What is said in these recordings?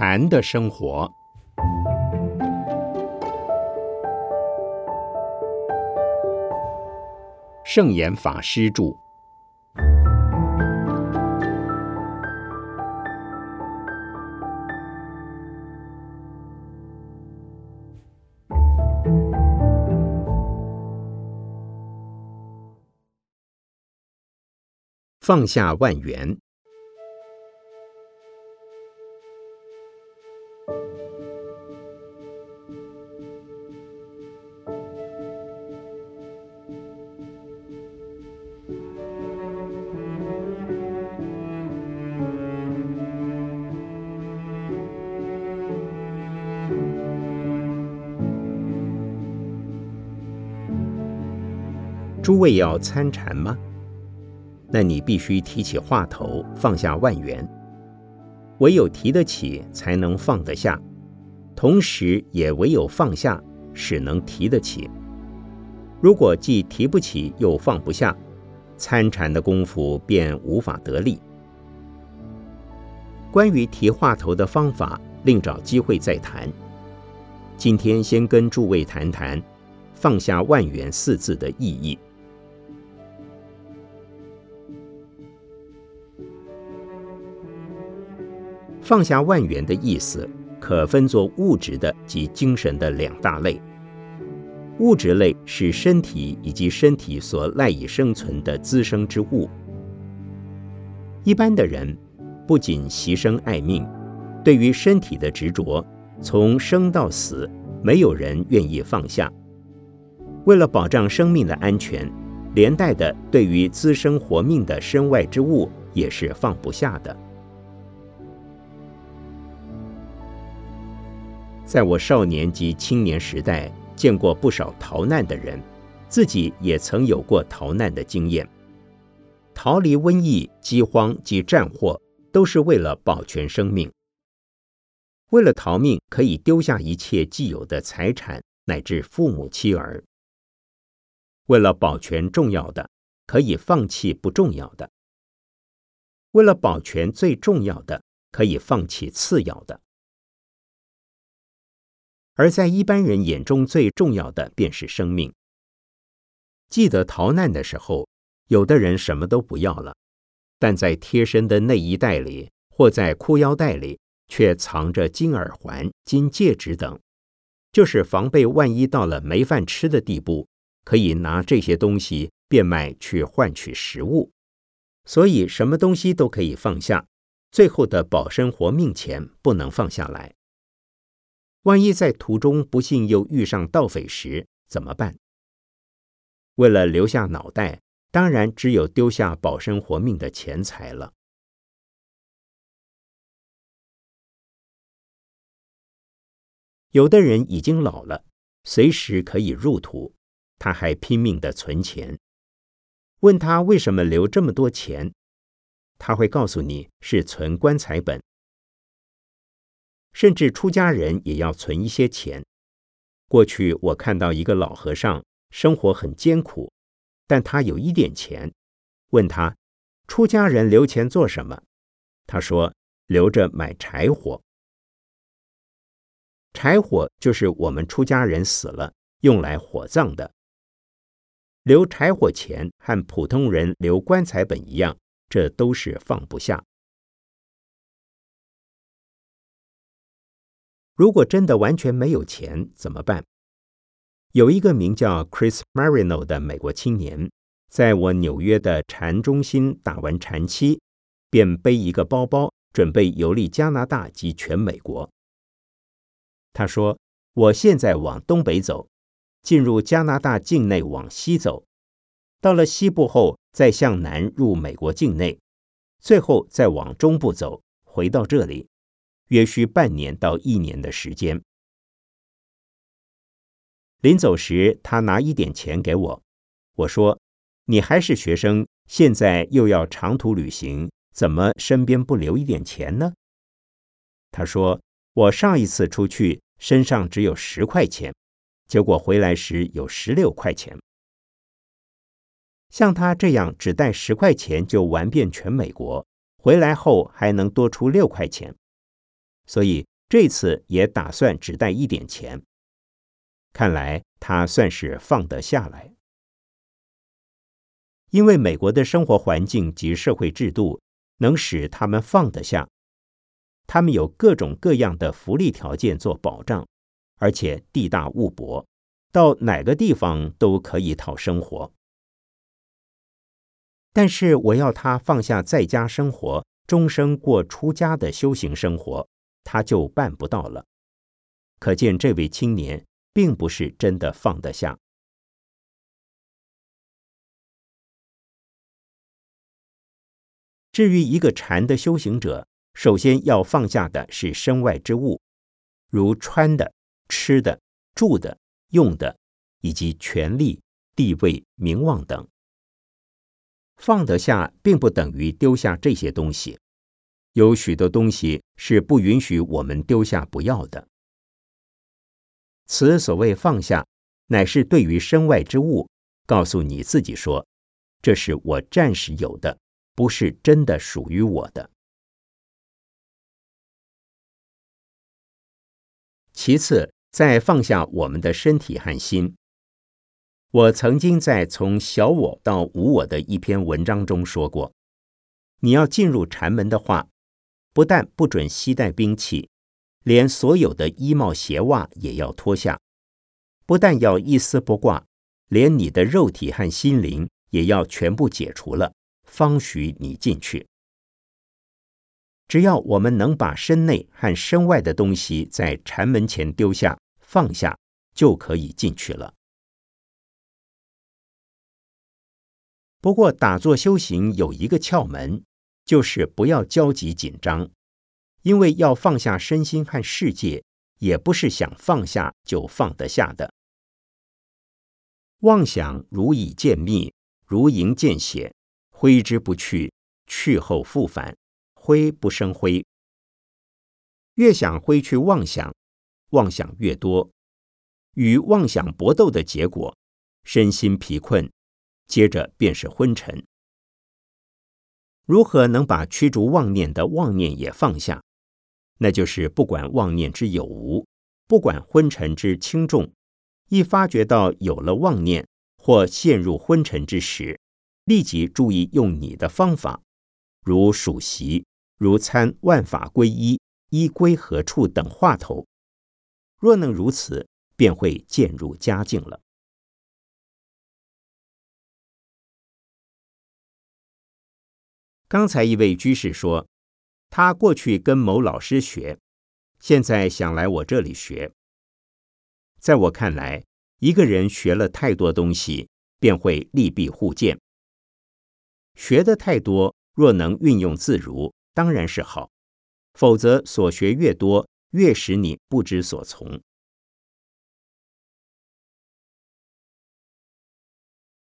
禅的生活，圣严法师著。放下万缘。诸位要参禅吗？那你必须提起话头，放下万缘。唯有提得起，才能放得下；同时，也唯有放下，使能提得起。如果既提不起，又放不下，参禅的功夫便无法得力。关于提话头的方法，另找机会再谈。今天先跟诸位谈谈“放下万缘”四字的意义。放下万缘的意思，可分作物质的及精神的两大类。物质类是身体以及身体所赖以生存的滋生之物。一般的人不仅牺牲爱命，对于身体的执着，从生到死，没有人愿意放下。为了保障生命的安全，连带的对于滋生活命的身外之物，也是放不下的。在我少年及青年时代，见过不少逃难的人，自己也曾有过逃难的经验。逃离瘟疫、饥荒及战祸，都是为了保全生命。为了逃命，可以丢下一切既有的财产，乃至父母妻儿；为了保全重要的，可以放弃不重要的；为了保全最重要的，可以放弃次要的。而在一般人眼中，最重要的便是生命。记得逃难的时候，有的人什么都不要了，但在贴身的内衣袋里或在裤腰带里，却藏着金耳环、金戒指等，就是防备万一到了没饭吃的地步，可以拿这些东西变卖去换取食物。所以，什么东西都可以放下，最后的保身活命钱不能放下来。万一在途中不幸又遇上盗匪时怎么办？为了留下脑袋，当然只有丢下保身活命的钱财了。有的人已经老了，随时可以入土，他还拼命的存钱。问他为什么留这么多钱，他会告诉你是存棺材本。甚至出家人也要存一些钱。过去我看到一个老和尚，生活很艰苦，但他有一点钱。问他，出家人留钱做什么？他说，留着买柴火。柴火就是我们出家人死了用来火葬的。留柴火钱和普通人留棺材本一样，这都是放不下。如果真的完全没有钱怎么办？有一个名叫 Chris Marino 的美国青年，在我纽约的禅中心打完禅期，便背一个包包，准备游历加拿大及全美国。他说：“我现在往东北走，进入加拿大境内往西走，到了西部后再向南入美国境内，最后再往中部走，回到这里。”约需半年到一年的时间。临走时，他拿一点钱给我。我说：“你还是学生，现在又要长途旅行，怎么身边不留一点钱呢？”他说：“我上一次出去身上只有十块钱，结果回来时有十六块钱。像他这样只带十块钱就玩遍全美国，回来后还能多出六块钱。”所以这次也打算只带一点钱。看来他算是放得下来，因为美国的生活环境及社会制度能使他们放得下。他们有各种各样的福利条件做保障，而且地大物博，到哪个地方都可以讨生活。但是我要他放下在家生活，终生过出家的修行生活，他就办不到了。可见这位青年并不是真的放得下。至于一个禅的修行者，首先要放下的是身外之物，如穿的、吃的、住的、用的，以及权力、地位、名望等。放得下，并不等于丢下这些东西。有许多东西是不允许我们丢下、不要的。此所谓放下，乃是对于身外之物，告诉你自己说：“这是我暂时有的，不是真的属于我的。”其次，再放下我们的身体和心。我曾经在从小我到无我的一篇文章中说过，你要进入禅门的话，不但不准携带兵器，连所有的衣帽鞋袜也要脱下；不但要一丝不挂，连你的肉体和心灵也要全部解除了，方许你进去。只要我们能把身内和身外的东西在禅门前丢下、放下，就可以进去了。不过，打坐修行有一个窍门，就是不要焦急紧张，因为要放下身心和世界，也不是想放下就放得下的。妄想如蚁见蜜，如蝇见血，挥之不去，去后复返。挥不生灰，越想挥去妄想，妄想越多，与妄想搏斗的结果，身心疲困，接着便是昏沉。如何能把驱逐妄念的妄念也放下？那就是不管妄念之有无，不管昏沉之轻重，一发觉到有了妄念或陷入昏沉之时，立即注意用你的方法，如数息。如参万法归一，一归何处等话头，若能如此，便会渐入佳境了。刚才一位居士说，他过去跟某老师学，现在想来我这里学。在我看来，一个人学了太多东西，便会利弊互见。学的太多，若能运用自如。当然是好，否则所学越多，越使你不知所从。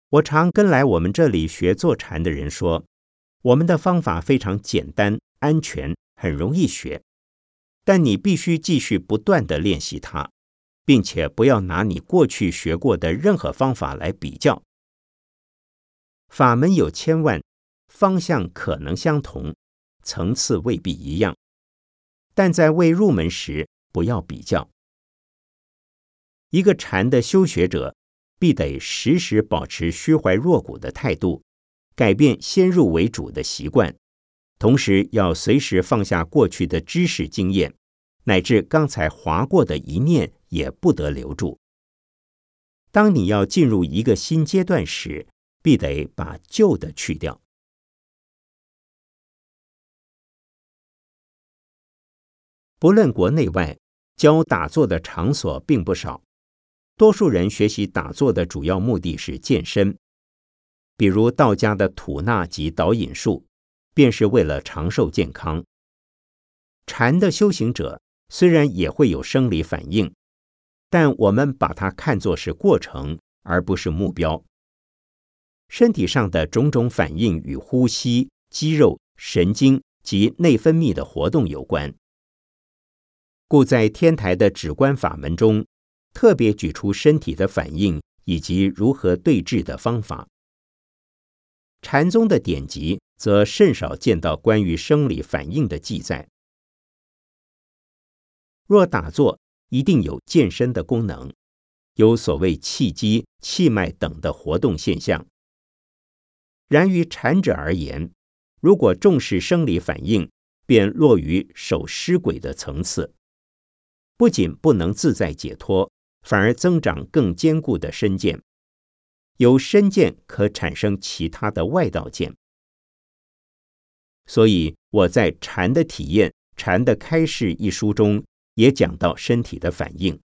我常跟来我们这里学坐禅的人说，我们的方法非常简单、安全，很容易学，但你必须继续不断的练习它，并且不要拿你过去学过的任何方法来比较。法门有千万，方向可能相同。层次未必一样，但在未入门时不要比较。一个禅的修学者，必得时时保持虚怀若谷的态度，改变先入为主的习惯，同时要随时放下过去的知识经验，乃至刚才划过的一念也不得留住。当你要进入一个新阶段时，必得把旧的去掉。不论国内外，教打坐的场所并不少。多数人学习打坐的主要目的是健身，比如道家的吐纳及导引术，便是为了长寿健康。禅的修行者虽然也会有生理反应，但我们把它看作是过程，而不是目标。身体上的种种反应与呼吸、肌肉、神经及内分泌的活动有关。故在天台的止观法门中，特别举出身体的反应以及如何对治的方法。禅宗的典籍则甚少见到关于生理反应的记载。若打坐，一定有健身的功能，有所谓气机、气脉等的活动现象。然于禅者而言，如果重视生理反应，便落于守尸鬼的层次，不仅不能自在解脱，反而增长更坚固的身见。有身见可产生其他的外道见。所以我在《禅的体验》《禅的开示》一书中也讲到身体的反应。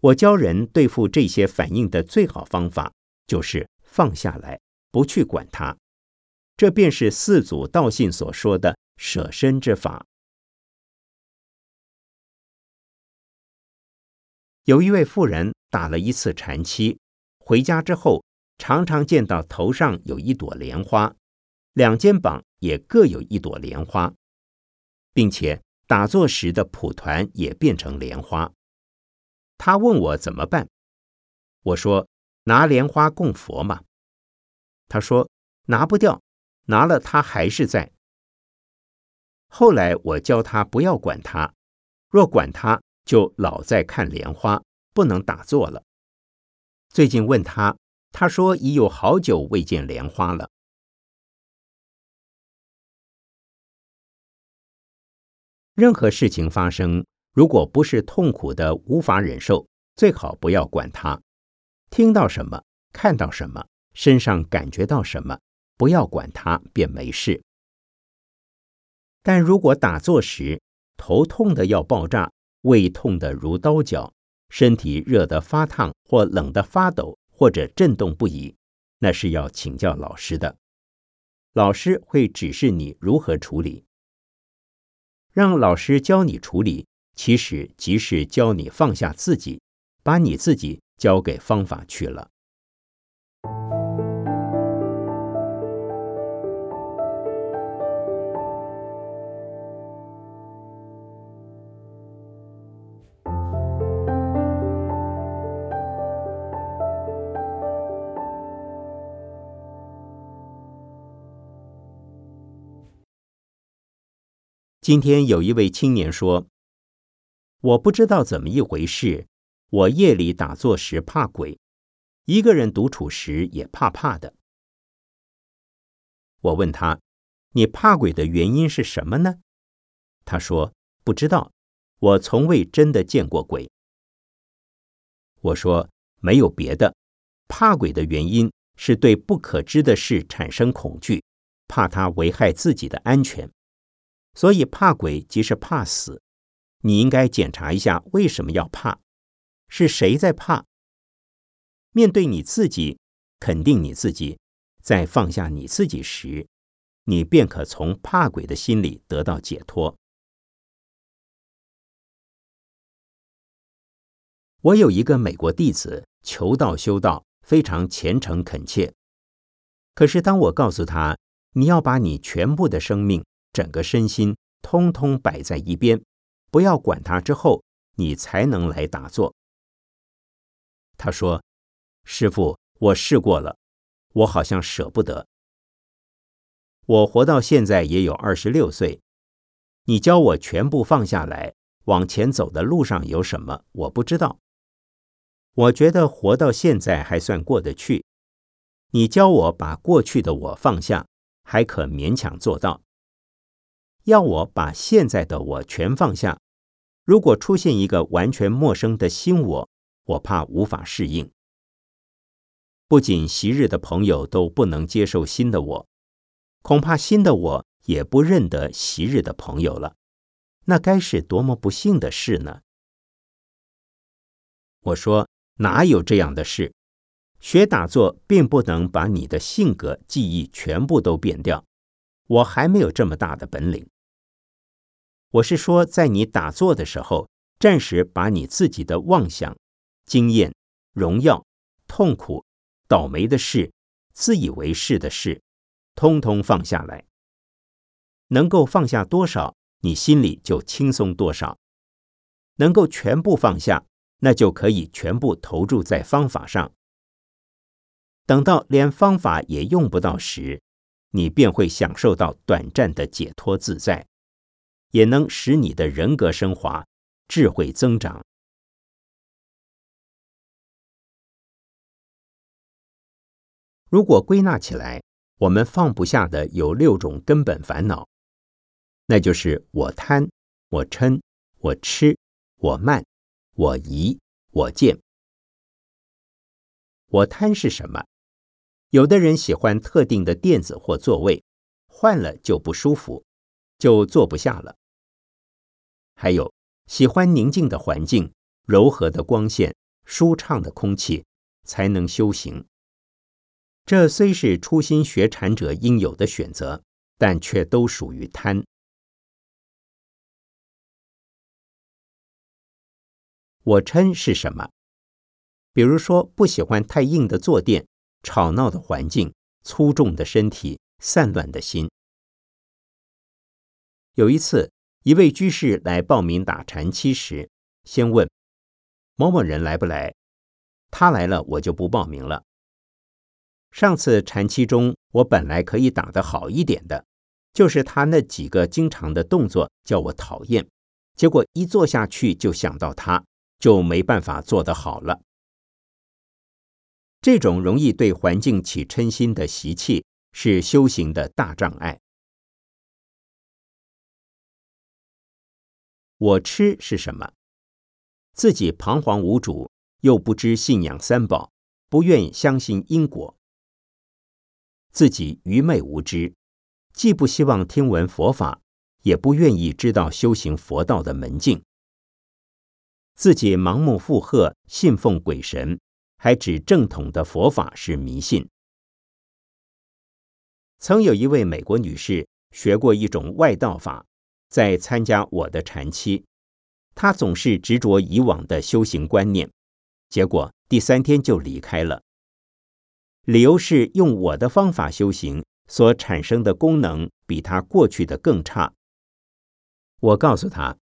我教人对付这些反应的最好方法，就是放下来，不去管它。这便是四祖道信所说的舍身之法。有一位妇人打了一次禅期，回家之后常常见到头上有一朵莲花，两肩膀。也各有一朵莲花，并且打坐时的蒲团也变成莲花。他问我怎么办，我说拿莲花供佛嘛。他说拿不掉，拿了它还是在。后来我教他不要管它，若管它就老在看莲花，不能打坐了。最近问他，他说已有好久未见莲花了。任何事情发生，如果不是痛苦的无法忍受，最好不要管它。听到什么，看到什么，身上感觉到什么，不要管它，便没事。但如果打坐时头痛的要爆炸，胃痛的如刀绞，身体热得发烫或冷得发抖，或者震动不已，那是要请教老师的。老师会指示你如何处理。让老师教你处理，其实即是教你放下自己，把你自己交给方法去了。今天有一位青年说：“我不知道怎么一回事，我夜里打坐时怕鬼，一个人独处时也怕怕的。”我问他：“你怕鬼的原因是什么呢？”他说：“不知道，我从未真的见过鬼。”我说：“没有别的，怕鬼的原因是对不可知的事产生恐惧，怕它危害自己的安全。”所以怕鬼即是怕死，你应该检查一下为什么要怕，是谁在怕？面对你自己，肯定你自己，在放下你自己时，你便可从怕鬼的心里得到解脱。我有一个美国弟子，求道修道，非常虔诚恳切。可是当我告诉他，你要把你全部的生命。整个身心通通摆在一边，不要管它。之后你才能来打坐。他说：“师傅，我试过了，我好像舍不得。我活到现在也有二十六岁，你教我全部放下来，往前走的路上有什么？我不知道。我觉得活到现在还算过得去。你教我把过去的我放下，还可勉强做到。”要我把现在的我全放下，如果出现一个完全陌生的新我，我怕无法适应。不仅昔日的朋友都不能接受新的我，恐怕新的我也不认得昔日的朋友了。那该是多么不幸的事呢？我说哪有这样的事？学打坐并不能把你的性格、记忆全部都变掉。我还没有这么大的本领。我是说，在你打坐的时候，暂时把你自己的妄想、经验、荣耀、痛苦、倒霉的事、自以为是的事，通通放下来。能够放下多少，你心里就轻松多少。能够全部放下，那就可以全部投注在方法上。等到连方法也用不到时，你便会享受到短暂的解脱自在。也能使你的人格升华，智慧增长。如果归纳起来，我们放不下的有六种根本烦恼，那就是我贪、我嗔、我痴、我慢、我疑、我见。我贪是什么？有的人喜欢特定的垫子或座位，换了就不舒服，就坐不下了。还有喜欢宁静的环境、柔和的光线、舒畅的空气，才能修行。这虽是初心学禅者应有的选择，但却都属于贪。我嗔是什么？比如说，不喜欢太硬的坐垫、吵闹的环境、粗重的身体、散乱的心。有一次，一位居士来报名打禅期时，先问某某人来不来，他来了，我就不报名了。上次禅期中，我本来可以打得好一点的，就是他那几个经常的动作叫我讨厌，结果一坐下去就想到他，就没办法做得好了。这种容易对环境起嗔心的习气，是修行的大障碍。我吃是什么？自己彷徨无主，又不知信仰三宝，不愿相信因果。自己愚昧无知，既不希望听闻佛法，也不愿意知道修行佛道的门径。自己盲目附和，信奉鬼神，还指正统的佛法是迷信。曾有一位美国女士学过一种外道法，在参加我的禅期，他总是执着以往的修行观念，结果第三天就离开了。理由是用我的方法修行所产生的功能比他过去的更差。我告诉他，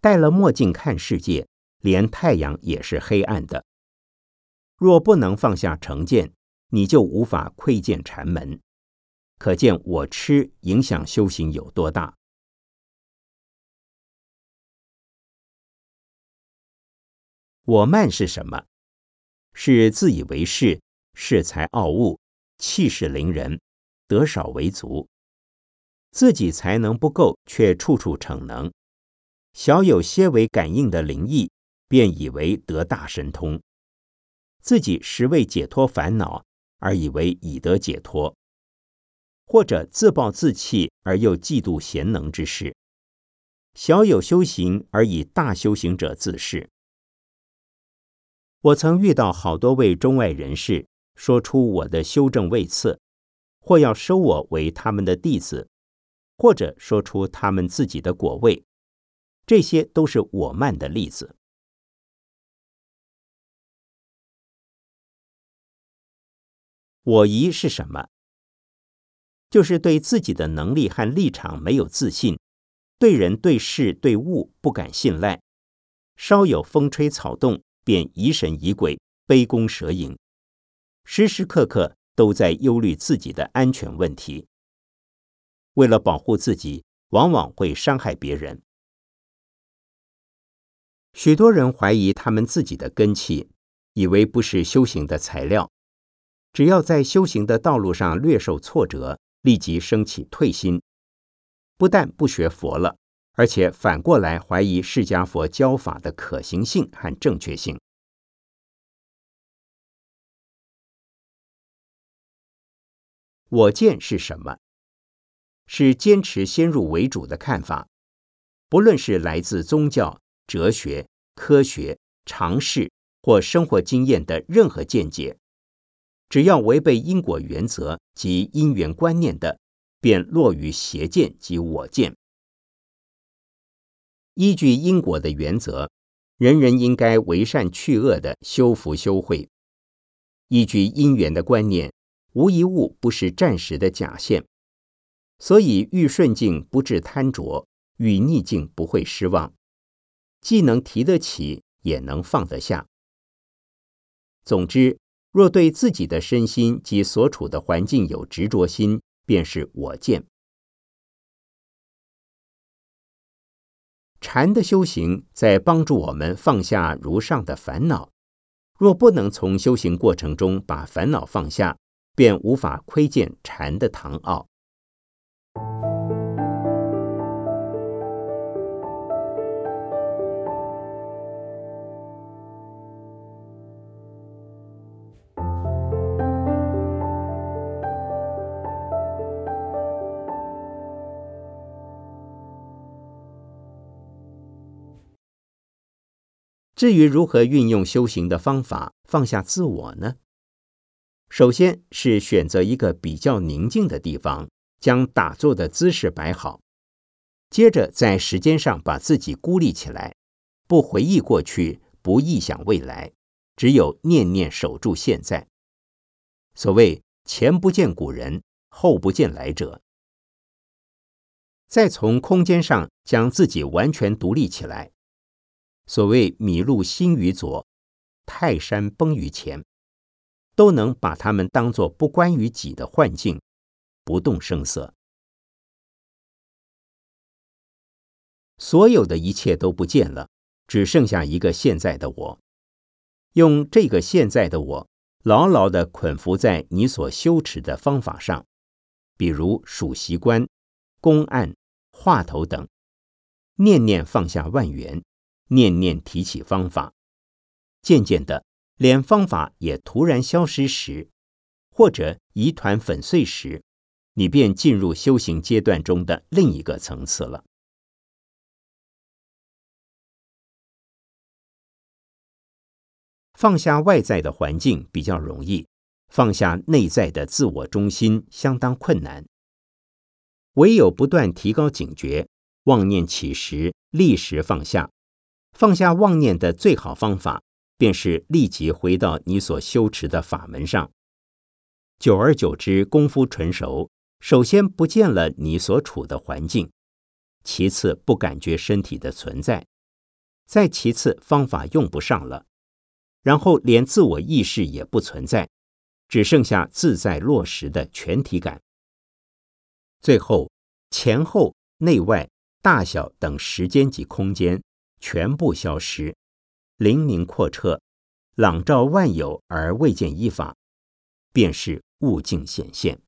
戴了墨镜看世界，连太阳也是黑暗的。若不能放下成见，你就无法窥见禅门。可见我吃影响修行有多大。我慢是什么？是自以为是。恃才傲物，气势凌人，得少为足。自己才能不够，却处处逞能。小有些微感应的灵异，便以为得大神通。自己实为解脱烦恼，而以为已得解脱。或者自暴自弃，而又嫉妒贤能之士。小有修行，而以大修行者自视。我曾遇到好多位中外人士。说出我的修正位次，或要收我为他们的弟子，或者说出他们自己的果位，这些都是我慢的例子。我疑是什么？就是对自己的能力和立场没有自信，对人对事对物不敢信赖，稍有风吹草动便疑神疑鬼、杯弓蛇影。时时刻刻都在忧虑自己的安全问题。为了保护自己，往往会伤害别人。许多人怀疑他们自己的根气，以为不是修行的材料。只要在修行的道路上略受挫折，立即升起退心，不但不学佛了，而且反过来怀疑释迦佛教法的可行性和正确性。我见是什么？是坚持先入为主的看法，不论是来自宗教、哲学、科学、常识或生活经验的任何见解，只要违背因果原则及因缘观念的，便落于邪见及我见。依据因果的原则，人人应该为善去恶的修福修慧；依据因缘的观念。无一物不是暂时的假现，所以遇顺境不致贪着，遇逆境不会失望，既能提得起，也能放得下。总之，若对自己的身心及所处的环境有执着心，便是我见。禅的修行在帮助我们放下如上的烦恼。若不能从修行过程中把烦恼放下，便无法窥见禅的堂奥。至于如何运用修行的方法放下自我呢？首先是选择一个比较宁静的地方，将打坐的姿势摆好。接着在时间上把自己孤立起来，不回忆过去，不臆想未来，只有念念守住现在。所谓前不见古人，后不见来者。再从空间上将自己完全独立起来。所谓麋鹿心于左，泰山崩于前，都能把它们当作不关于己的幻境，不动声色。所有的一切都不见了，只剩下一个现在的我。用这个现在的我，牢牢的捆缚在你所修持的方法上，比如数习观、公案、话头等，念念放下万缘。念念提起方法，渐渐的，连方法也突然消失时，或者疑团粉碎时，你便进入修行阶段中的另一个层次了。放下外在的环境比较容易，放下内在的自我中心相当困难。唯有不断提高警觉，妄念起时，立时放下。放下妄念的最好方法，便是立即回到你所修持的法门上。久而久之，功夫纯熟，首先不见了你所处的环境，其次不感觉身体的存在，再其次方法用不上了，然后连自我意识也不存在，只剩下自在落实的全体感。最后，前后、内外、大小等时间及空间。全部消失，灵明阔彻，朗照万有而未见一法，便是悟境显现。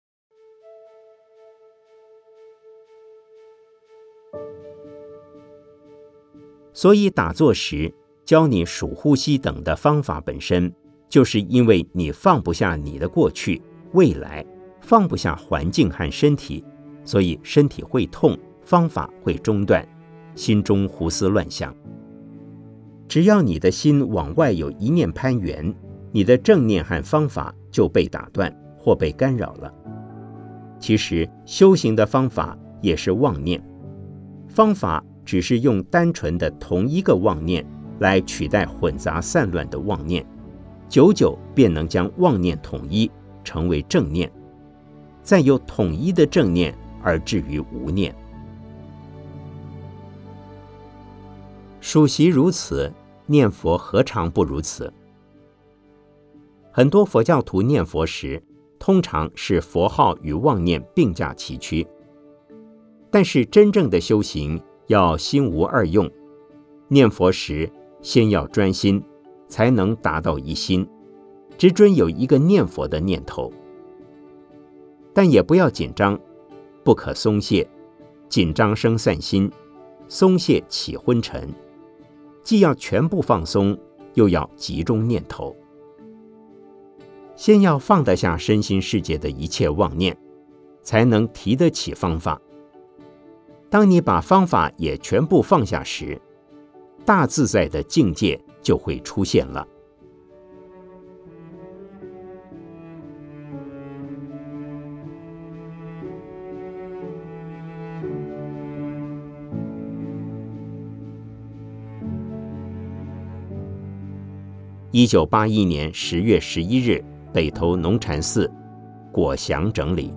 所以打坐时教你数呼吸等的方法本身，就是因为你放不下你的过去、未来，放不下环境和身体，所以身体会痛，方法会中断，心中胡思乱想。只要你的心往外有一念攀缘，你的正念和方法就被打断或被干扰了。其实修行的方法也是妄念，方法只是用单纯的同一个妄念来取代混杂散乱的妄念，久久便能将妄念统一成为正念，再由统一的正念而至于无念。属习如此，念佛何尝不如此？很多佛教徒念佛时，通常是佛号与妄念并驾齐驱。但是真正的修行要心无二用，念佛时先要专心，才能达到一心，只准有一个念佛的念头。但也不要紧张，不可松懈，紧张生散心，松懈起昏沉。既要全部放松，又要集中念头。先要放得下身心世界的一切妄念，才能提得起方法。当你把方法也全部放下时，大自在的境界就会出现了。一九八一年十月十一日，北投农禅寺，果祥整理。